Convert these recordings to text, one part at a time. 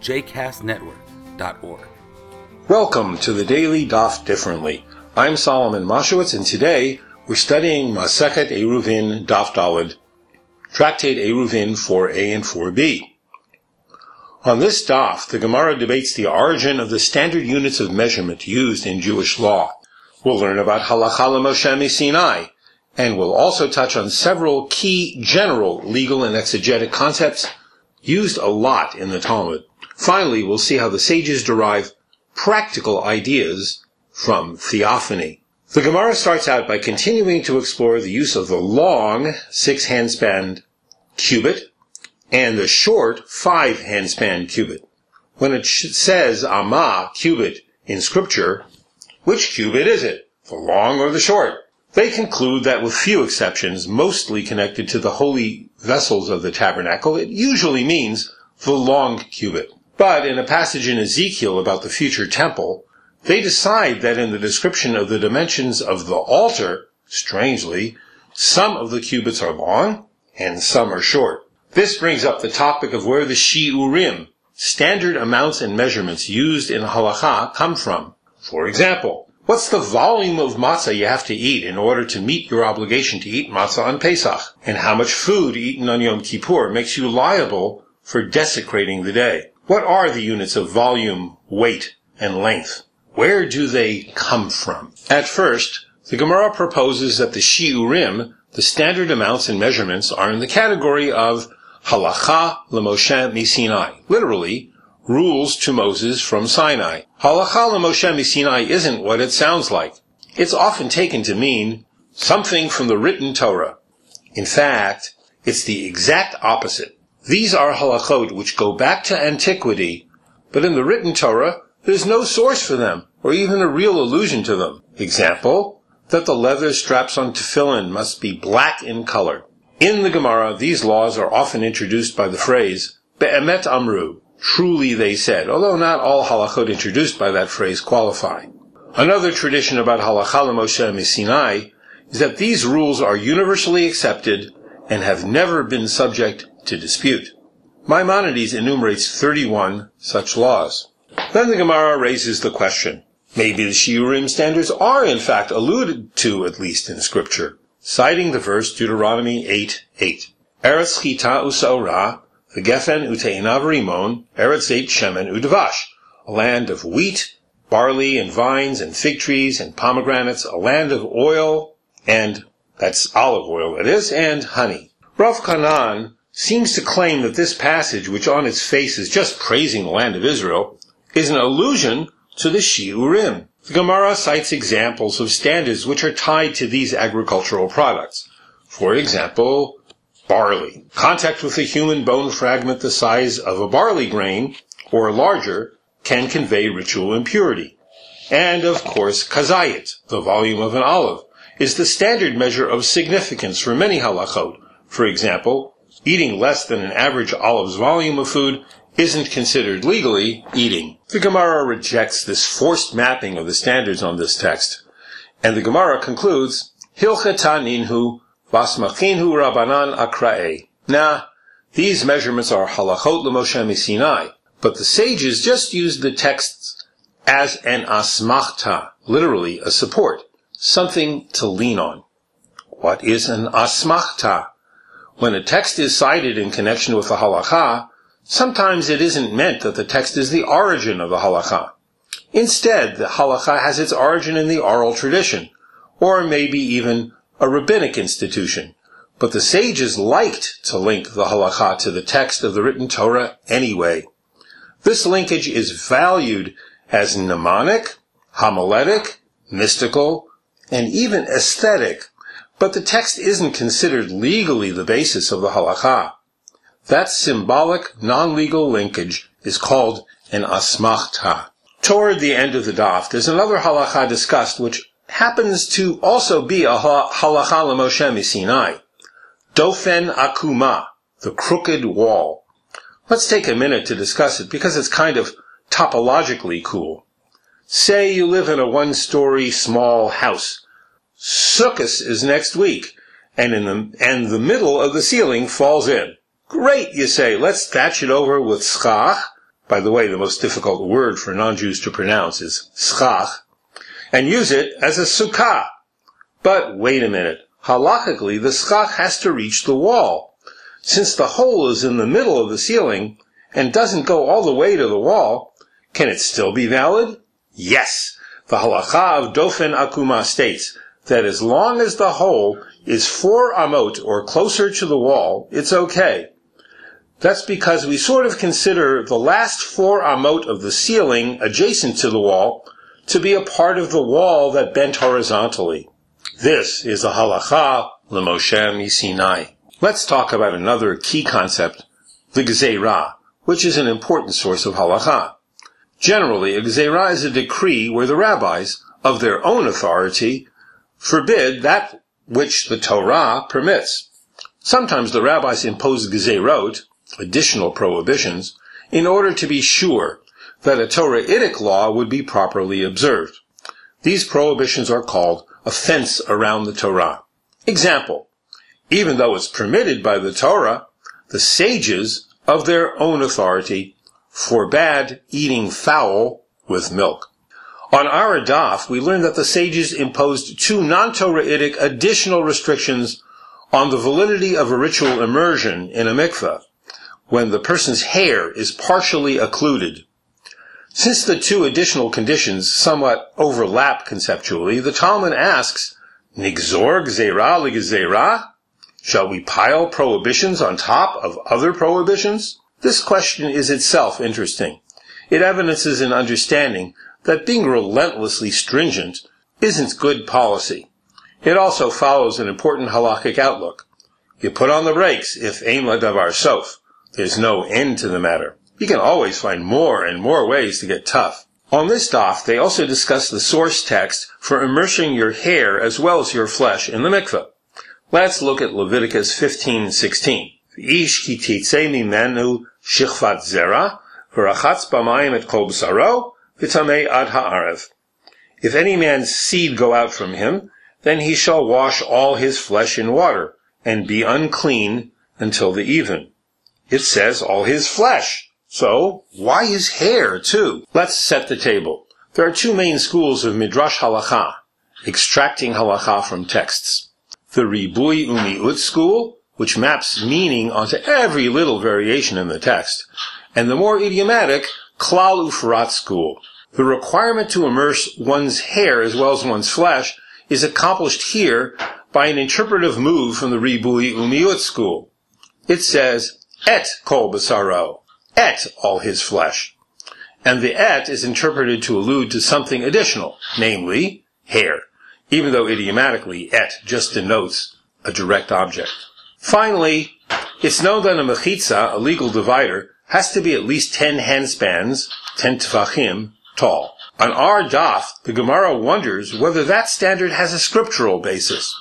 jcastnetwork.org. Welcome to the Daily Daf Differently. I'm Solomon Moshowitz, and today we're studying Masechet Eruvin Daf Dalid, Tractate Eruvin 4a and 4b. On this daf, the Gemara debates the origin of the standard units of measurement used in Jewish law. We'll learn about Halacha Moshe Sinai, and we'll also touch on several key general legal and exegetic concepts used a lot in the Talmud. Finally, we'll see how the sages derive practical ideas from theophany. The Gemara starts out by continuing to explore the use of the long six handspan cubit and the short five handspan cubit. When it says ama cubit in scripture, which cubit is it? The long or the short? They conclude that with few exceptions, mostly connected to the holy vessels of the tabernacle, it usually means the long cubit. But in a passage in Ezekiel about the future temple, they decide that in the description of the dimensions of the altar, strangely, some of the cubits are long and some are short. This brings up the topic of where the shiurim, standard amounts and measurements used in halacha, come from. For example, what's the volume of matzah you have to eat in order to meet your obligation to eat matzah on Pesach? And how much food eaten on Yom Kippur makes you liable for desecrating the day? What are the units of volume, weight, and length? Where do they come from? At first, the Gemara proposes that the shiurim, the standard amounts and measurements, are in the category of halacha lemoshe misinai, literally, rules to Moses from Sinai. Halacha lemoshe misinai isn't what it sounds like. It's often taken to mean something from the written Torah. In fact, it's the exact opposite. These are halachot which go back to antiquity, but in the written Torah, there's no source for them, or even a real allusion to them. Example, that the leather straps on tefillin must be black in color. In the Gemara, these laws are often introduced by the phrase, Be'emet amru, truly they said, although not all halachot introduced by that phrase qualify. Another tradition about halacha Moshe Sinai is that these rules are universally accepted and have never been subject to dispute. Maimonides enumerates 31 such laws. Then the Gemara raises the question. Maybe the Shiurim standards are in fact alluded to at least in scripture, citing the verse Deuteronomy 8, 8. Eretz chita usaura, the gefen uteinav rimon, eretz eight shemen udavash, a land of wheat, barley and vines and fig trees and pomegranates, a land of oil and, that's olive oil it is, and honey. Rav Chanan seems to claim that this passage, which on its face is just praising the land of Israel, is an allusion to the Shiurim. The Gemara cites examples of standards which are tied to these agricultural products. For example, barley. Contact with a human bone fragment the size of a barley grain, or larger, can convey ritual impurity. And of course, kazayit, the volume of an olive, is the standard measure of significance for many halachot. For example, eating less than an average olive's volume of food isn't considered legally eating. The Gemara rejects this forced mapping of the standards on this text, and the Gemara concludes, Hilcheta ninhu vasmachinhu rabanan akrae. Now, these measurements are halachot l'Moshe Sinai, but the sages just used the texts as an asmachta, literally a support, something to lean on. What is an asmachta? When a text is cited in connection with the halacha, sometimes it isn't meant that the text is the origin of the halacha. Instead, the halacha has its origin in the oral tradition, or maybe even a rabbinic institution. But the sages liked to link the halacha to the text of the written Torah anyway. This linkage is valued as mnemonic, homiletic, mystical, and even aesthetic but the text isn't considered legally the basis of the halacha. That symbolic, non-legal linkage is called an asmachta. Toward the end of the daf, there's another halacha discussed which happens to also be a halacha l'Moshe Sinai. Dofen akuma, the crooked wall. Let's take a minute to discuss it because it's kind of topologically cool. Say you live in a one-story small house. Sukkot is next week, and in the and the middle of the ceiling falls in. Great, you say. Let's thatch it over with schach. By the way, the most difficult word for non-Jews to pronounce is schach, and use it as a sukkah. But wait a minute. Halachically, the schach has to reach the wall. Since the hole is in the middle of the ceiling and doesn't go all the way to the wall, can it still be valid? Yes. The halacha of Dofen Akuma states that as long as the hole is four amot or closer to the wall, it's okay. That's because we sort of consider the last four amot of the ceiling adjacent to the wall to be a part of the wall that bent horizontally. This is the halacha l'Moshe Sinai. Let's talk about another key concept, the Gzeirah, which is an important source of halacha. Generally, a Gzeirah is a decree where the rabbis, of their own authority, forbid that which the Torah permits. Sometimes the rabbis impose Gzeirot, additional prohibitions, in order to be sure that a Torahitic law would be properly observed. These prohibitions are called a fence around the Torah. Example, even though it's permitted by the Torah, the sages, of their own authority, forbade eating fowl with milk. On our daf, we learned that the sages imposed two non-Torahitic additional restrictions on the validity of a ritual immersion in a mikveh, when the person's hair is partially occluded. Since the two additional conditions somewhat overlap conceptually, the Talmud asks, Nigzor gzeira ligzeira? Shall we pile prohibitions on top of other prohibitions? This question is itself interesting. It evidences an understanding that being relentlessly stringent isn't good policy. It also follows an important halakhic outlook. You put on the brakes if ain davar sof. There's no end to the matter. You can always find more and more ways to get tough. On this daf, they also discuss the source text for immersing your hair as well as your flesh in the mikveh. Let's look at Leviticus 15:16. Ish ki mimenu shichvat zera, v'rachatz b'mayim et kol b'saro, ad ha'arev. If any man's seed go out from him, then he shall wash all his flesh in water, and be unclean until the even. It says all his flesh. So, why his hair too? Let's set the table. There are two main schools of Midrash Halacha, extracting Halacha from texts the Ribui Umiut school, which maps meaning onto every little variation in the text, and the more idiomatic Klal Ufrat school. The requirement to immerse one's hair as well as one's flesh is accomplished here by an interpretive move from the Ribui Umiut school. It says, et kol basaro, et all his flesh. And the et is interpreted to allude to something additional, namely, hair even though idiomatically et just denotes a direct object. Finally, it's known that a mechitza, a legal divider, has to be at least 10 handspans, 10 tefachim, tall. On our daf, the Gemara wonders whether that standard has a scriptural basis.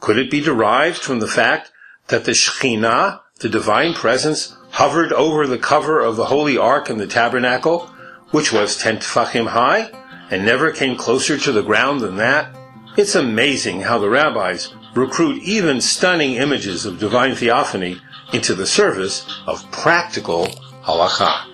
Could it be derived from the fact that the Shekhinah, the divine presence, hovered over the cover of the holy ark in the tabernacle, which was 10 tefachim high, and never came closer to the ground than that? It's amazing how the rabbis recruit even stunning images of divine theophany into the service of practical halacha.